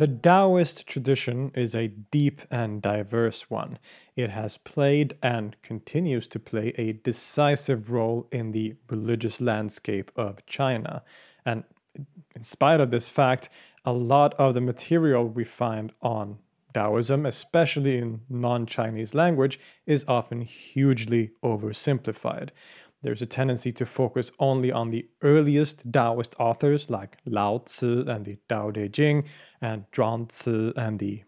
The Taoist tradition is a deep and diverse one. It has played and continues to play a decisive role in the religious landscape of China. And in spite of this fact, a lot of the material we find on Taoism, especially in non Chinese language, is often hugely oversimplified. There's a tendency to focus only on the earliest Taoist authors like Lao Tzu and the Tao Te Ching and Zhuangzi and the,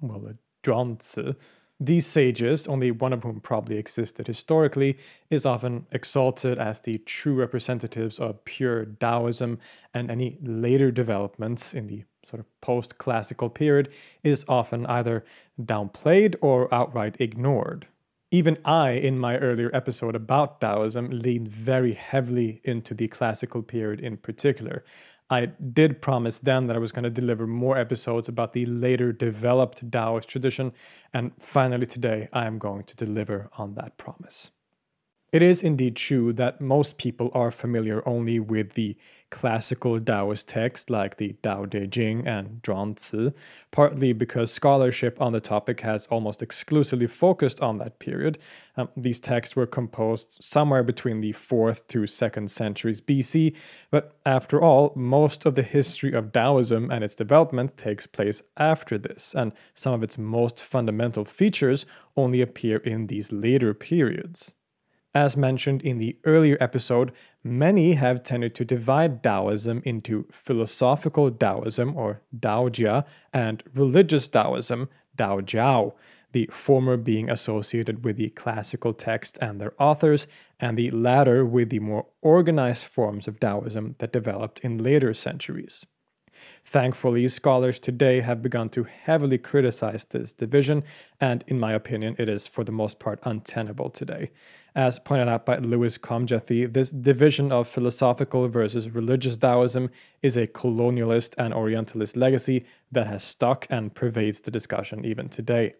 well, the Zhuangzi. These sages, only one of whom probably existed historically, is often exalted as the true representatives of pure Taoism, and any later developments in the sort of post classical period is often either downplayed or outright ignored. Even I, in my earlier episode about Taoism, leaned very heavily into the classical period in particular. I did promise then that I was going to deliver more episodes about the later developed Taoist tradition, and finally today I am going to deliver on that promise. It is indeed true that most people are familiar only with the classical Taoist texts like the Tao Te Ching and Zhuangzi, partly because scholarship on the topic has almost exclusively focused on that period. Um, these texts were composed somewhere between the 4th to 2nd centuries BC, but after all, most of the history of Taoism and its development takes place after this, and some of its most fundamental features only appear in these later periods. As mentioned in the earlier episode, many have tended to divide Taoism into philosophical Taoism or Daojia and religious Taoism, Daojiao, the former being associated with the classical texts and their authors, and the latter with the more organized forms of Taoism that developed in later centuries. Thankfully, scholars today have begun to heavily criticize this division, and in my opinion, it is for the most part untenable today. As pointed out by Louis Komjathy, this division of philosophical versus religious Taoism is a colonialist and Orientalist legacy that has stuck and pervades the discussion even today.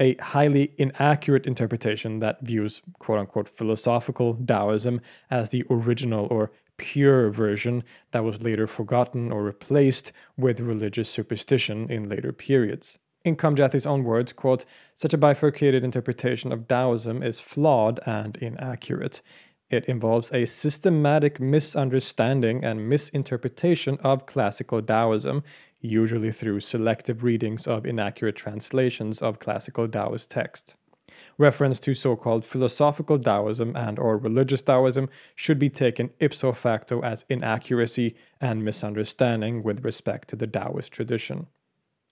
A highly inaccurate interpretation that views quote unquote philosophical Taoism as the original or pure version that was later forgotten or replaced with religious superstition in later periods. In Komjathy's own words, quote, such a bifurcated interpretation of Taoism is flawed and inaccurate. It involves a systematic misunderstanding and misinterpretation of classical Taoism, usually through selective readings of inaccurate translations of classical Taoist text. Reference to so-called philosophical Taoism and or religious Taoism should be taken ipso facto as inaccuracy and misunderstanding with respect to the Taoist tradition.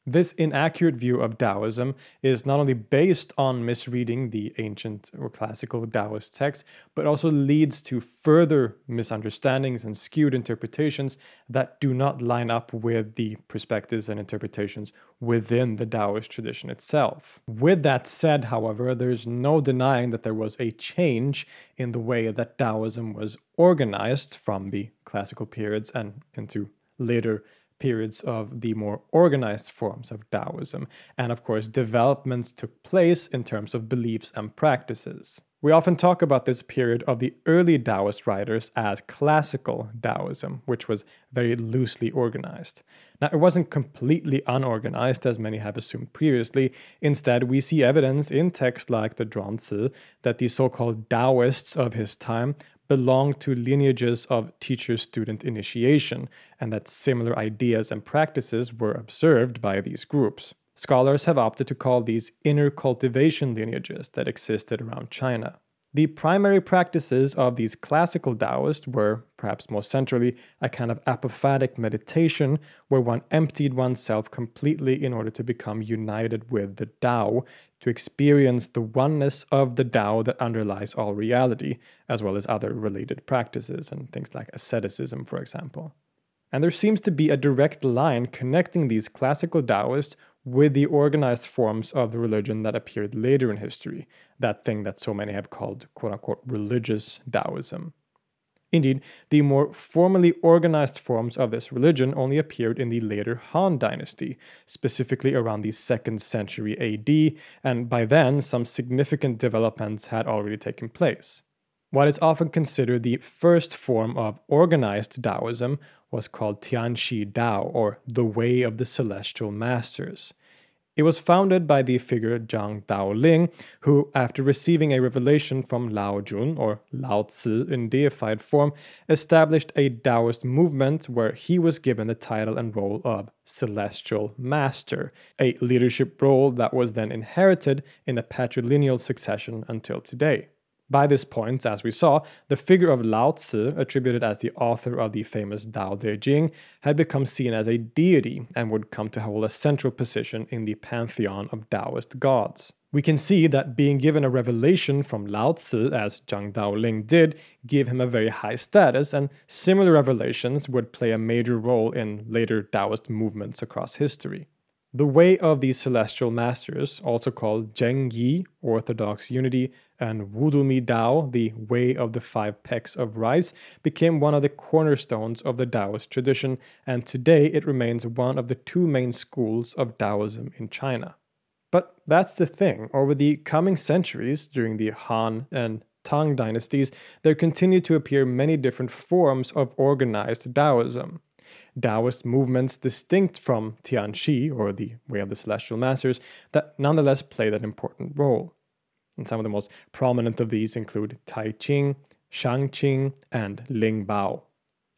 This inaccurate view of Taoism is not only based on misreading the ancient or classical Taoist text, but also leads to further misunderstandings and skewed interpretations that do not line up with the perspectives and interpretations within the Taoist tradition itself. With that said, however, there's no denying that there was a change in the way that Taoism was organized from the classical periods and into later periods of the more organized forms of Taoism, and of course, developments took place in terms of beliefs and practices. We often talk about this period of the early Taoist writers as classical Taoism, which was very loosely organized. Now, it wasn't completely unorganized, as many have assumed previously. Instead, we see evidence in texts like the Zhuangzi that the so called Taoists of his time belonged to lineages of teacher student initiation, and that similar ideas and practices were observed by these groups. Scholars have opted to call these inner cultivation lineages that existed around China. The primary practices of these classical Taoists were, perhaps most centrally, a kind of apophatic meditation where one emptied oneself completely in order to become united with the Tao, to experience the oneness of the Tao that underlies all reality, as well as other related practices and things like asceticism, for example. And there seems to be a direct line connecting these classical Taoists with the organized forms of the religion that appeared later in history, that thing that so many have called quote unquote religious Taoism. Indeed, the more formally organized forms of this religion only appeared in the later Han Dynasty, specifically around the 2nd century AD, and by then some significant developments had already taken place. What is often considered the first form of organized Taoism was called Tianshi Dao, or the Way of the Celestial Masters. It was founded by the figure Zhang Daoling, who, after receiving a revelation from Lao Jun, or Lao Tzu in deified form, established a Taoist movement where he was given the title and role of Celestial Master, a leadership role that was then inherited in a patrilineal succession until today. By this point, as we saw, the figure of Lao Tzu, attributed as the author of the famous Tao Te Ching, had become seen as a deity and would come to hold a central position in the pantheon of Taoist gods. We can see that being given a revelation from Lao Tzu, as Zhang Daoling did, gave him a very high status, and similar revelations would play a major role in later Taoist movements across history. The way of the celestial masters, also called Zheng Yi, Orthodox Unity, and Wudoumi Dao, the way of the five pecks of rice, became one of the cornerstones of the Taoist tradition, and today it remains one of the two main schools of Taoism in China. But that's the thing, over the coming centuries, during the Han and Tang dynasties, there continued to appear many different forms of organized Taoism. Taoist movements distinct from Tianshi, or the Way of the Celestial Masters, that nonetheless played an important role. And some of the most prominent of these include Tai Ching, Shang Qing, and Ling Bao.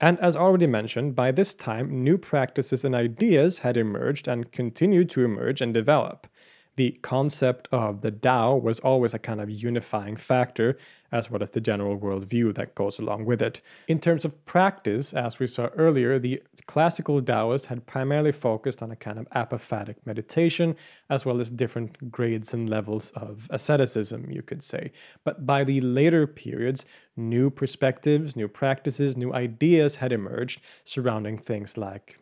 And as already mentioned, by this time, new practices and ideas had emerged and continued to emerge and develop the concept of the Tao was always a kind of unifying factor, as well as the general worldview that goes along with it. In terms of practice, as we saw earlier, the classical Taoists had primarily focused on a kind of apophatic meditation, as well as different grades and levels of asceticism, you could say. But by the later periods, new perspectives, new practices, new ideas had emerged surrounding things like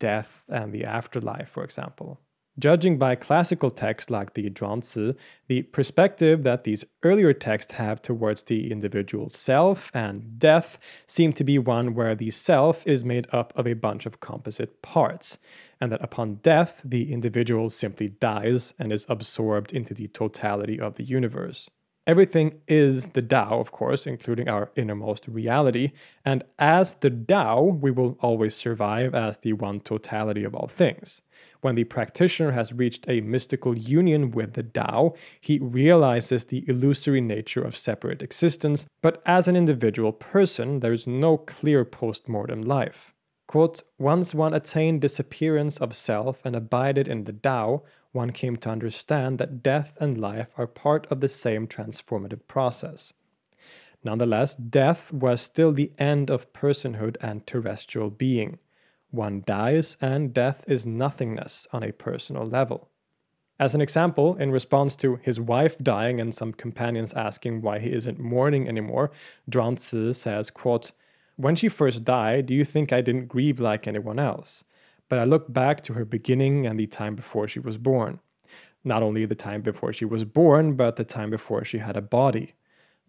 death and the afterlife, for example. Judging by classical texts like the Zhuangzi, the perspective that these earlier texts have towards the individual self and death seem to be one where the self is made up of a bunch of composite parts, and that upon death, the individual simply dies and is absorbed into the totality of the universe. Everything is the Tao, of course, including our innermost reality, and as the Tao, we will always survive as the one totality of all things. When the practitioner has reached a mystical union with the Tao, he realizes the illusory nature of separate existence, but as an individual person, there is no clear post mortem life. Quote, Once one attained disappearance of self and abided in the Tao, one came to understand that death and life are part of the same transformative process. Nonetheless, death was still the end of personhood and terrestrial being. One dies, and death is nothingness on a personal level. As an example, in response to his wife dying and some companions asking why he isn't mourning anymore, Zhuangzi says, quote, When she first died, do you think I didn't grieve like anyone else? But I look back to her beginning and the time before she was born. Not only the time before she was born, but the time before she had a body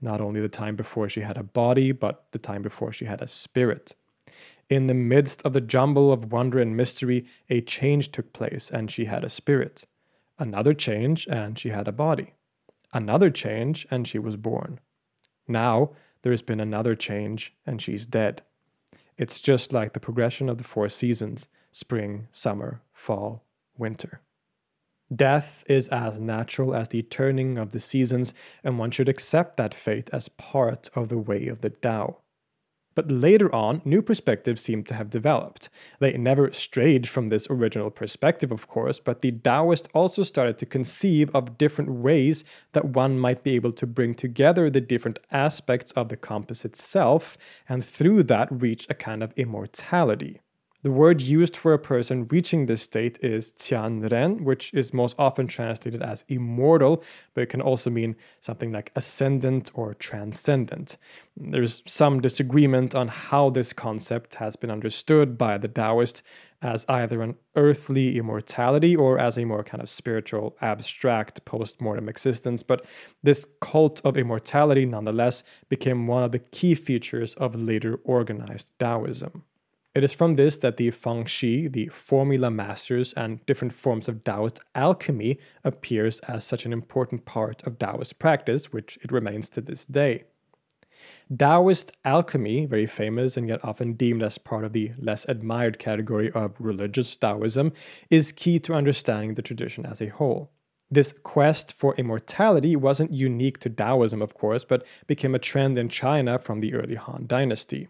not only the time before she had a body, but the time before she had a spirit. In the midst of the jumble of wonder and mystery, a change took place, and she had a spirit. Another change, and she had a body. Another change, and she was born. Now, there has been another change, and she's dead. It's just like the progression of the four seasons spring, summer, fall, winter. Death is as natural as the turning of the seasons, and one should accept that fate as part of the way of the Tao. But later on, new perspectives seem to have developed. They never strayed from this original perspective, of course, but the Taoists also started to conceive of different ways that one might be able to bring together the different aspects of the composite self, and through that reach a kind of immortality. The word used for a person reaching this state is tianren, which is most often translated as immortal, but it can also mean something like ascendant or transcendent. There's some disagreement on how this concept has been understood by the Taoist as either an earthly immortality or as a more kind of spiritual, abstract post mortem existence, but this cult of immortality nonetheless became one of the key features of later organized Taoism. It is from this that the Fangshi, the formula masters, and different forms of Taoist alchemy appears as such an important part of Taoist practice, which it remains to this day. Taoist alchemy, very famous and yet often deemed as part of the less admired category of religious Taoism, is key to understanding the tradition as a whole. This quest for immortality wasn't unique to Taoism, of course, but became a trend in China from the early Han Dynasty.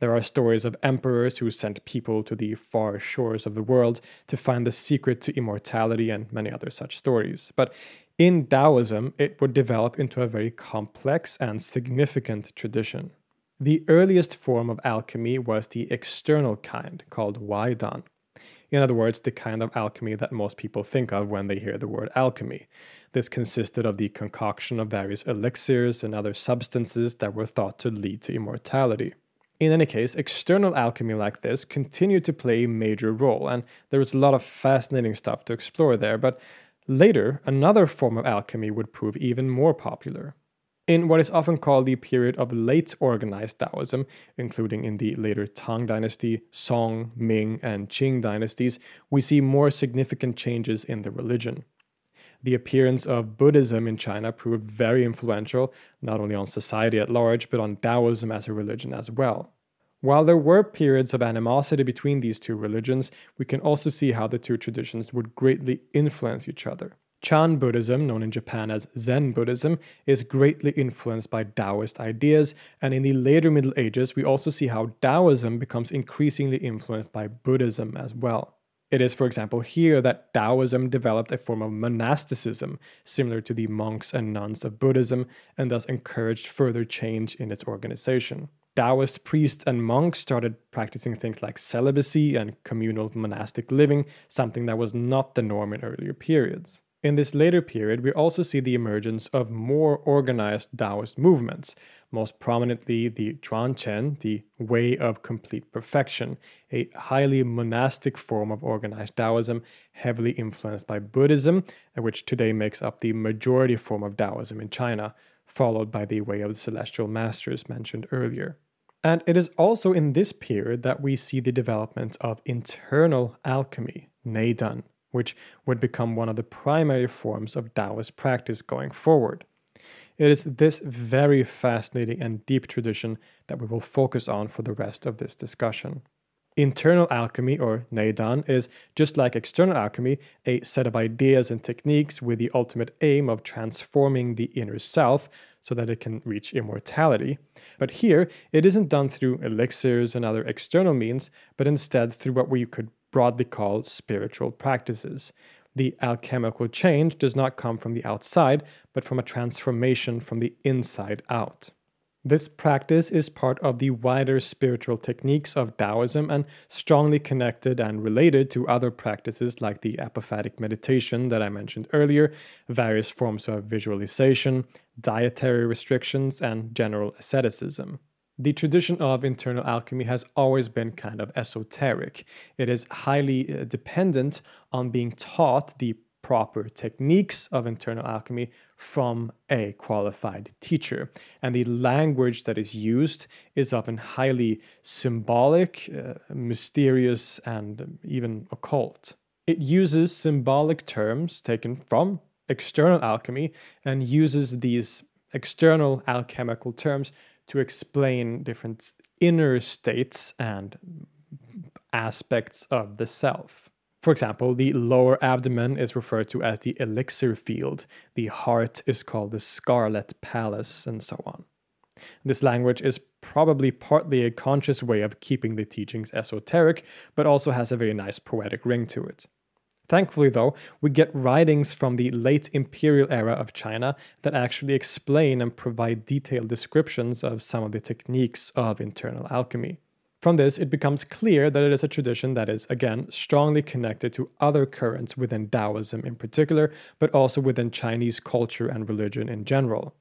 There are stories of emperors who sent people to the far shores of the world to find the secret to immortality and many other such stories. But in Taoism, it would develop into a very complex and significant tradition. The earliest form of alchemy was the external kind, called Waidan. In other words, the kind of alchemy that most people think of when they hear the word alchemy. This consisted of the concoction of various elixirs and other substances that were thought to lead to immortality. In any case, external alchemy like this continued to play a major role, and there was a lot of fascinating stuff to explore there, but later, another form of alchemy would prove even more popular. In what is often called the period of late organized Taoism, including in the later Tang Dynasty, Song, Ming, and Qing dynasties, we see more significant changes in the religion the appearance of Buddhism in China proved very influential, not only on society at large, but on Taoism as a religion as well. While there were periods of animosity between these two religions, we can also see how the two traditions would greatly influence each other. Chan Buddhism, known in Japan as Zen Buddhism, is greatly influenced by Taoist ideas, and in the later Middle Ages, we also see how Taoism becomes increasingly influenced by Buddhism as well. It is, for example, here that Taoism developed a form of monasticism, similar to the monks and nuns of Buddhism, and thus encouraged further change in its organization. Taoist priests and monks started practicing things like celibacy and communal monastic living, something that was not the norm in earlier periods. In this later period, we also see the emergence of more organized Taoist movements, most prominently the Zhuangqian, the Way of Complete Perfection, a highly monastic form of organized Taoism, heavily influenced by Buddhism, which today makes up the majority form of Taoism in China, followed by the Way of the Celestial Masters mentioned earlier. And it is also in this period that we see the development of internal alchemy, Neidan which would become one of the primary forms of Taoist practice going forward. It is this very fascinating and deep tradition that we will focus on for the rest of this discussion. Internal alchemy, or Neidan, is just like external alchemy, a set of ideas and techniques with the ultimate aim of transforming the inner self so that it can reach immortality. But here, it isn't done through elixirs and other external means, but instead through what we could broadly call spiritual practices. The alchemical change does not come from the outside, but from a transformation from the inside out. This practice is part of the wider spiritual techniques of Taoism and strongly connected and related to other practices like the apophatic meditation that I mentioned earlier, various forms of visualization, dietary restrictions, and general asceticism. The tradition of internal alchemy has always been kind of esoteric. It is highly uh, dependent on being taught the proper techniques of internal alchemy from a qualified teacher. And the language that is used is often highly symbolic, uh, mysterious, and even occult. It uses symbolic terms taken from external alchemy and uses these external alchemical terms to explain different inner states and aspects of the self. For example, the lower abdomen is referred to as the elixir field, the heart is called the scarlet palace, and so on. This language is probably partly a conscious way of keeping the teachings esoteric, but also has a very nice poetic ring to it. Thankfully, though, we get writings from the late imperial era of China that actually explain and provide detailed descriptions of some of the techniques of internal alchemy. From this, it becomes clear that it is a tradition that is, again, strongly connected to other currents within Taoism in particular, but also within Chinese culture and religion in general.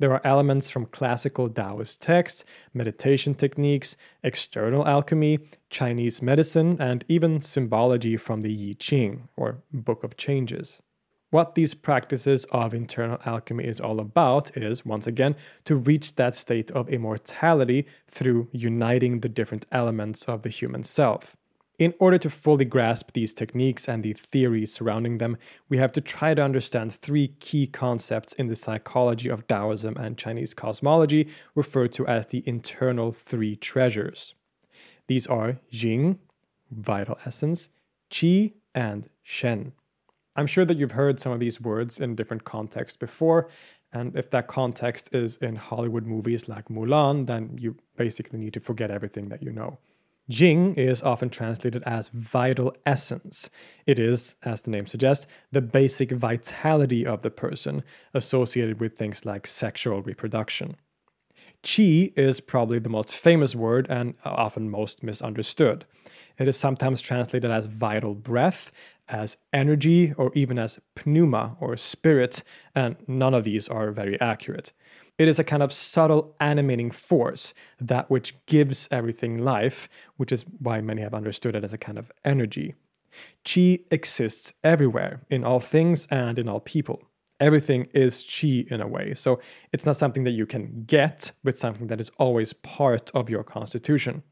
There are elements from classical Taoist texts, meditation techniques, external alchemy, Chinese medicine, and even symbology from the I Ching, or Book of Changes. What these practices of internal alchemy is all about is, once again, to reach that state of immortality through uniting the different elements of the human self. In order to fully grasp these techniques and the theories surrounding them, we have to try to understand three key concepts in the psychology of Taoism and Chinese cosmology, referred to as the internal three treasures. These are Jing, vital essence, Qi, and Shen. I'm sure that you've heard some of these words in different contexts before, and if that context is in Hollywood movies like Mulan, then you basically need to forget everything that you know. Jing is often translated as vital essence. It is, as the name suggests, the basic vitality of the person, associated with things like sexual reproduction. Qi is probably the most famous word and often most misunderstood. It is sometimes translated as vital breath, as energy, or even as pneuma or spirit, and none of these are very accurate. It is a kind of subtle animating force, that which gives everything life, which is why many have understood it as a kind of energy. Qi exists everywhere, in all things and in all people everything is chi in a way. So it's not something that you can get, but something that is always part of your constitution.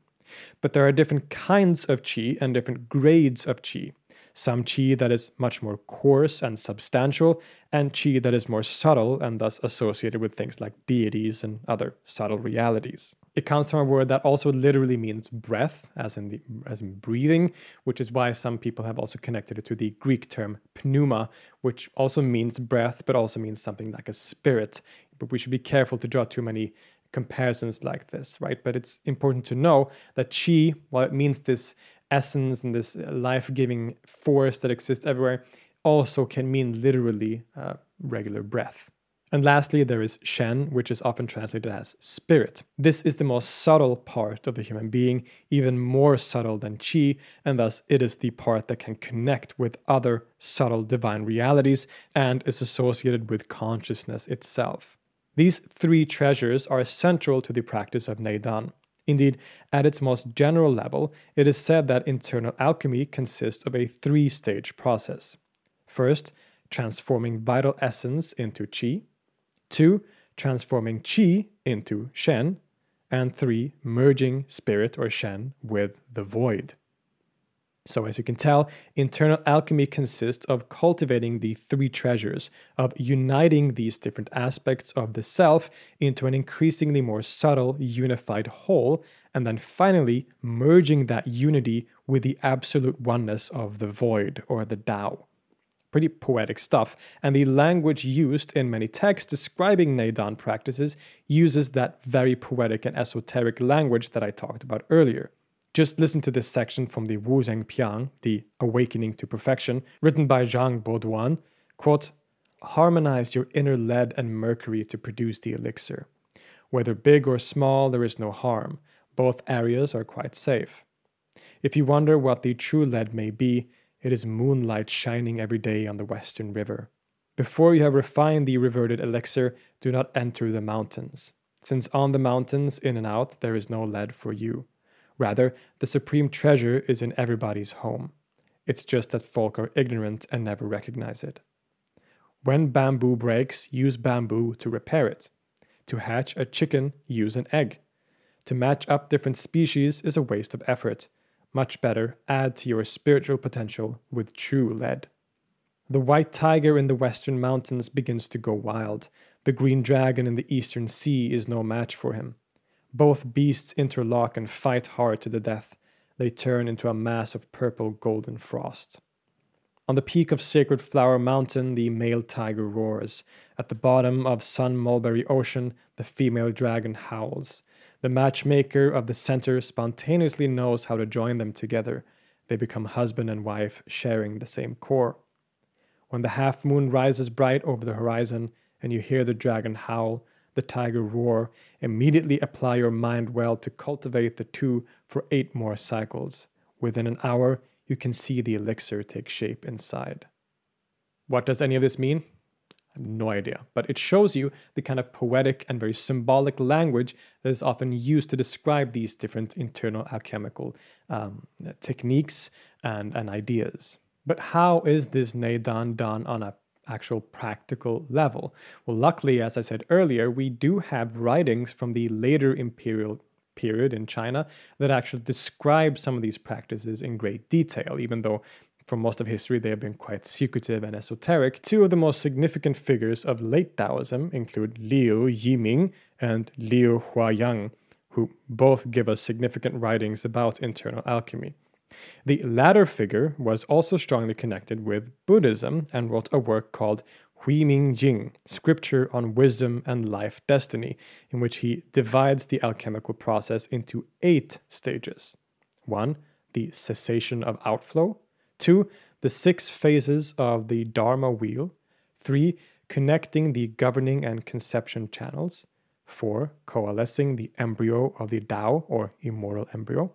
But there are different kinds of chi and different grades of chi. Some chi that is much more coarse and substantial, and chi that is more subtle and thus associated with things like deities and other subtle realities. It comes from a word that also literally means breath, as in the as in breathing, which is why some people have also connected it to the Greek term pneuma, which also means breath, but also means something like a spirit. But we should be careful to draw too many comparisons like this, right? But it's important to know that chi, while it means this essence and this life-giving force that exists everywhere, also can mean literally uh, regular breath. And lastly, there is Shen, which is often translated as spirit. This is the most subtle part of the human being, even more subtle than Qi, and thus it is the part that can connect with other subtle divine realities and is associated with consciousness itself. These three treasures are central to the practice of Neidan. Indeed, at its most general level, it is said that internal alchemy consists of a three stage process. First, transforming vital essence into qi. Two, transforming qi into shen. And three, merging spirit or shen with the void. So, as you can tell, internal alchemy consists of cultivating the three treasures, of uniting these different aspects of the self into an increasingly more subtle, unified whole, and then finally merging that unity with the absolute oneness of the void or the Tao. Pretty poetic stuff, and the language used in many texts describing Neidan practices uses that very poetic and esoteric language that I talked about earlier. Just listen to this section from the Wuzhen Pian, The Awakening to Perfection, written by Zhang Boduan. Quote, Harmonize your inner lead and mercury to produce the elixir. Whether big or small, there is no harm. Both areas are quite safe. If you wonder what the true lead may be, it is moonlight shining every day on the western river. Before you have refined the reverted elixir, do not enter the mountains, since on the mountains, in and out, there is no lead for you. Rather, the supreme treasure is in everybody's home. It's just that folk are ignorant and never recognize it. When bamboo breaks, use bamboo to repair it. To hatch a chicken, use an egg. To match up different species is a waste of effort. Much better, add to your spiritual potential with true lead. The white tiger in the western mountains begins to go wild. The green dragon in the eastern sea is no match for him. Both beasts interlock and fight hard to the death. They turn into a mass of purple golden frost. On the peak of Sacred Flower Mountain, the male tiger roars. At the bottom of Sun Mulberry Ocean, the female dragon howls. The matchmaker of the center spontaneously knows how to join them together. They become husband and wife, sharing the same core. When the half moon rises bright over the horizon and you hear the dragon howl, the tiger roar, immediately apply your mind well to cultivate the two for eight more cycles. Within an hour, you can see the elixir take shape inside. What does any of this mean? I have no idea, but it shows you the kind of poetic and very symbolic language that is often used to describe these different internal alchemical um, techniques and, and ideas. But how is this Neidan done on a actual practical level. Well, luckily, as I said earlier, we do have writings from the later imperial period in China that actually describe some of these practices in great detail, even though for most of history they have been quite secretive and esoteric. Two of the most significant figures of late Taoism include Liu Yiming and Liu Huayang, who both give us significant writings about internal alchemy. The latter figure was also strongly connected with Buddhism and wrote a work called Huiming Jing, Scripture on Wisdom and Life Destiny, in which he divides the alchemical process into eight stages. 1. The cessation of outflow. 2. The six phases of the Dharma wheel. 3. Connecting the governing and conception channels. 4. Coalescing the embryo of the Tao or immortal embryo.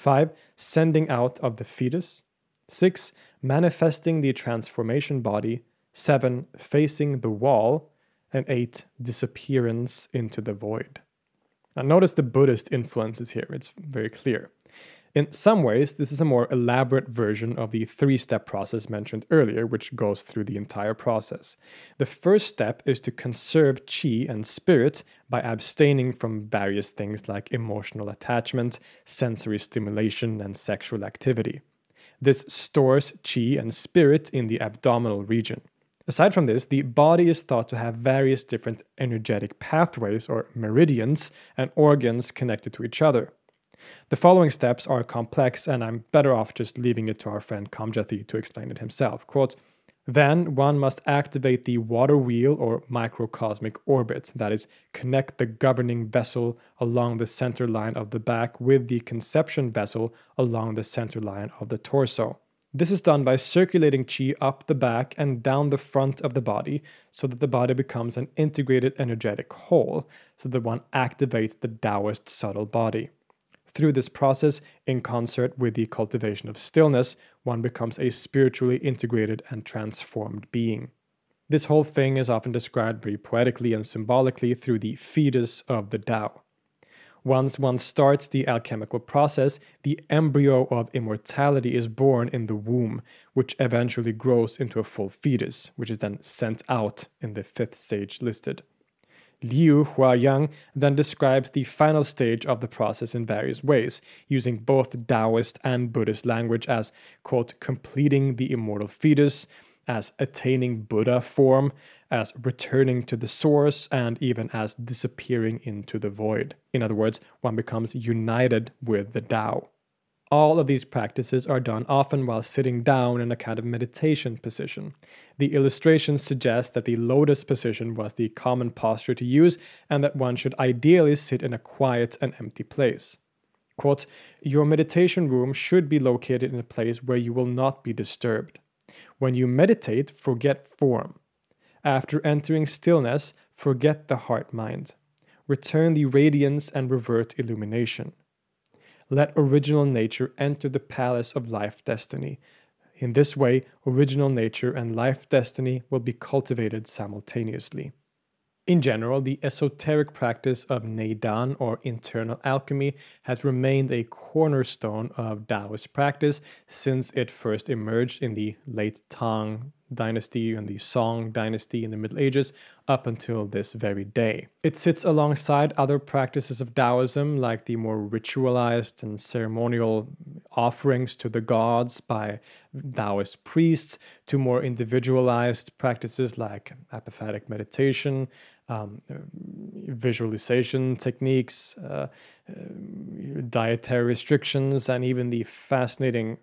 5. Sending out of the fetus. 6. Manifesting the transformation body. 7. Facing the wall. And 8. Disappearance into the void. Now, notice the Buddhist influences here, it's very clear. In some ways, this is a more elaborate version of the three step process mentioned earlier, which goes through the entire process. The first step is to conserve chi and spirit by abstaining from various things like emotional attachment, sensory stimulation, and sexual activity. This stores chi and spirit in the abdominal region. Aside from this, the body is thought to have various different energetic pathways or meridians and organs connected to each other. The following steps are complex, and I'm better off just leaving it to our friend Komjathy to explain it himself. Quote, then one must activate the water wheel or microcosmic orbit, that is, connect the governing vessel along the center line of the back with the conception vessel along the center line of the torso. This is done by circulating chi up the back and down the front of the body so that the body becomes an integrated energetic whole, so that one activates the Taoist subtle body. Through this process, in concert with the cultivation of stillness, one becomes a spiritually integrated and transformed being. This whole thing is often described very poetically and symbolically through the fetus of the Tao. Once one starts the alchemical process, the embryo of immortality is born in the womb, which eventually grows into a full fetus, which is then sent out in the fifth stage listed. Liu Huayang then describes the final stage of the process in various ways, using both Taoist and Buddhist language as, quote, completing the immortal fetus, as attaining Buddha form, as returning to the source, and even as disappearing into the void. In other words, one becomes united with the Tao. All of these practices are done often while sitting down in a kind of meditation position. The illustrations suggest that the lotus position was the common posture to use and that one should ideally sit in a quiet and empty place. Quote, Your meditation room should be located in a place where you will not be disturbed. When you meditate, forget form. After entering stillness, forget the heart mind. Return the radiance and revert illumination. Let original nature enter the palace of life destiny. In this way, original nature and life destiny will be cultivated simultaneously. In general, the esoteric practice of Neidan or internal alchemy has remained a cornerstone of Taoist practice since it first emerged in the late Tang dynasty and the Song dynasty in the Middle Ages up until this very day. It sits alongside other practices of Taoism, like the more ritualized and ceremonial offerings to the gods by Taoist priests, to more individualized practices like apophatic meditation, um, visualization techniques, uh, uh, dietary restrictions, and even the fascinating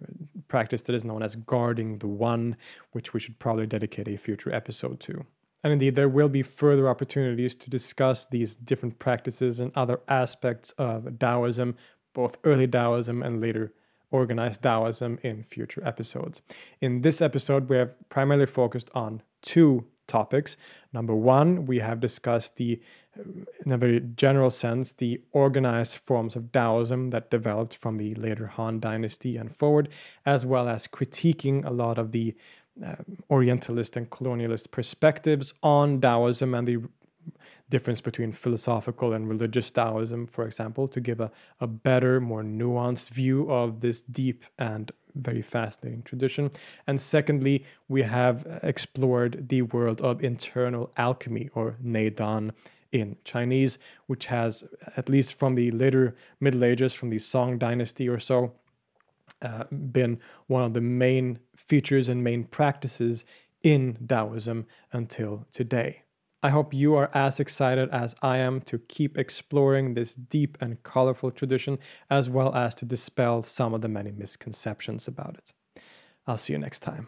practice that is known as guarding the one, which we should probably dedicate a future episode to. And indeed, there will be further opportunities to discuss these different practices and other aspects of Taoism, both early Taoism and later organized Taoism, in future episodes. In this episode, we have primarily focused on two topics. Number one, we have discussed the, in a very general sense, the organized forms of Taoism that developed from the later Han Dynasty and forward, as well as critiquing a lot of the uh, Orientalist and colonialist perspectives on Taoism and the difference between philosophical and religious Taoism, for example, to give a, a better, more nuanced view of this deep and very fascinating tradition. And secondly, we have explored the world of internal alchemy or Neidan in Chinese, which has, at least from the later Middle Ages, from the Song dynasty or so, uh, been one of the main features and main practices in Taoism until today. I hope you are as excited as I am to keep exploring this deep and colorful tradition, as well as to dispel some of the many misconceptions about it. I'll see you next time.